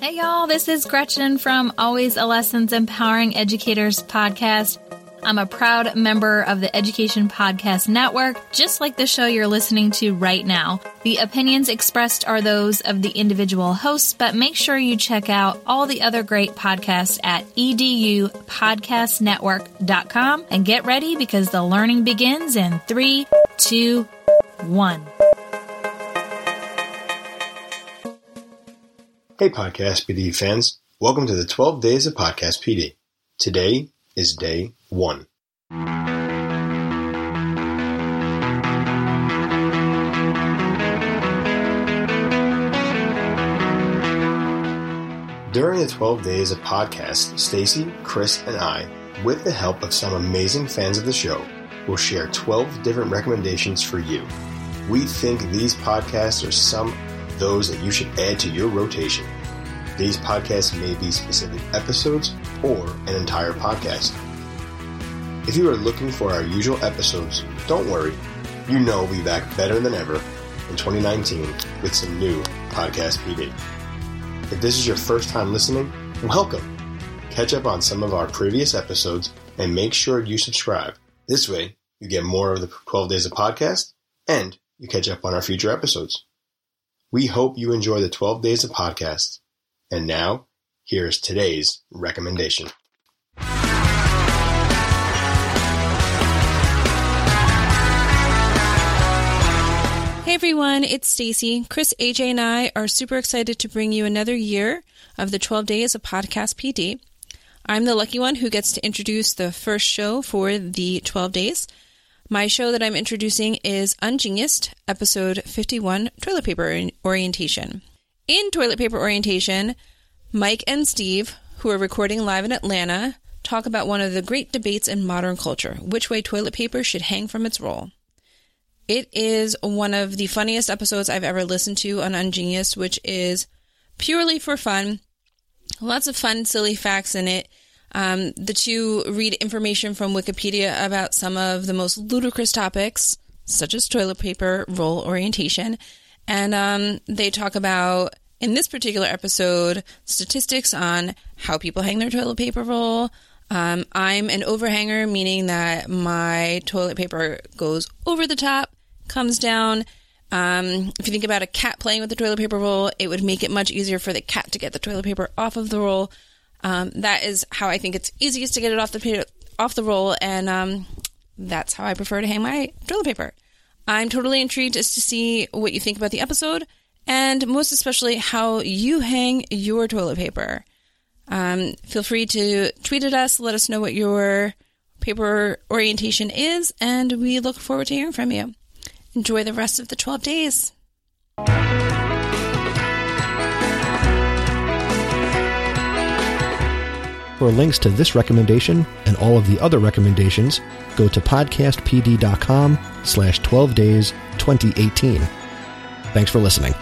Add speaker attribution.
Speaker 1: Hey, y'all, this is Gretchen from Always a Lessons Empowering Educators podcast. I'm a proud member of the Education Podcast Network, just like the show you're listening to right now. The opinions expressed are those of the individual hosts, but make sure you check out all the other great podcasts at edupodcastnetwork.com and get ready because the learning begins in three, two, one.
Speaker 2: Hey, Podcast PD fans. Welcome to the 12 Days of Podcast PD. Today is day one. During the 12 days of podcast, Stacy, Chris, and I, with the help of some amazing fans of the show, will share 12 different recommendations for you. We think these podcasts are some those that you should add to your rotation. These podcasts may be specific episodes or an entire podcast. If you are looking for our usual episodes, don't worry. You know we'll be back better than ever in 2019 with some new Podcast PD. If this is your first time listening, welcome. Catch up on some of our previous episodes and make sure you subscribe. This way, you get more of the 12 days of podcast and you catch up on our future episodes. We hope you enjoy the 12 days of podcast. And now, here's today's recommendation.
Speaker 3: Hey everyone, it's Stacy. Chris, AJ, and I are super excited to bring you another year of the 12 days of Podcast PD. I'm the lucky one who gets to introduce the first show for the 12 days. My show that I'm introducing is Ungeniused, episode 51, Toilet Paper Orientation. In Toilet Paper Orientation, Mike and Steve, who are recording live in Atlanta, talk about one of the great debates in modern culture which way toilet paper should hang from its roll. It is one of the funniest episodes I've ever listened to on Ungenius, which is purely for fun. Lots of fun, silly facts in it. Um, the two read information from Wikipedia about some of the most ludicrous topics, such as toilet paper roll orientation. And um, they talk about, in this particular episode, statistics on how people hang their toilet paper roll, um, I'm an overhanger, meaning that my toilet paper goes over the top, comes down. Um, if you think about a cat playing with the toilet paper roll, it would make it much easier for the cat to get the toilet paper off of the roll. Um, that is how I think it's easiest to get it off the off the roll, and um, that's how I prefer to hang my toilet paper. I'm totally intrigued as to see what you think about the episode, and most especially how you hang your toilet paper. Um, feel free to tweet at us, let us know what your paper orientation is, and we look forward to hearing from you. Enjoy the rest of the 12 days.
Speaker 4: For links to this recommendation and all of the other recommendations, go to podcastpd.com slash 12 days 2018. Thanks for listening.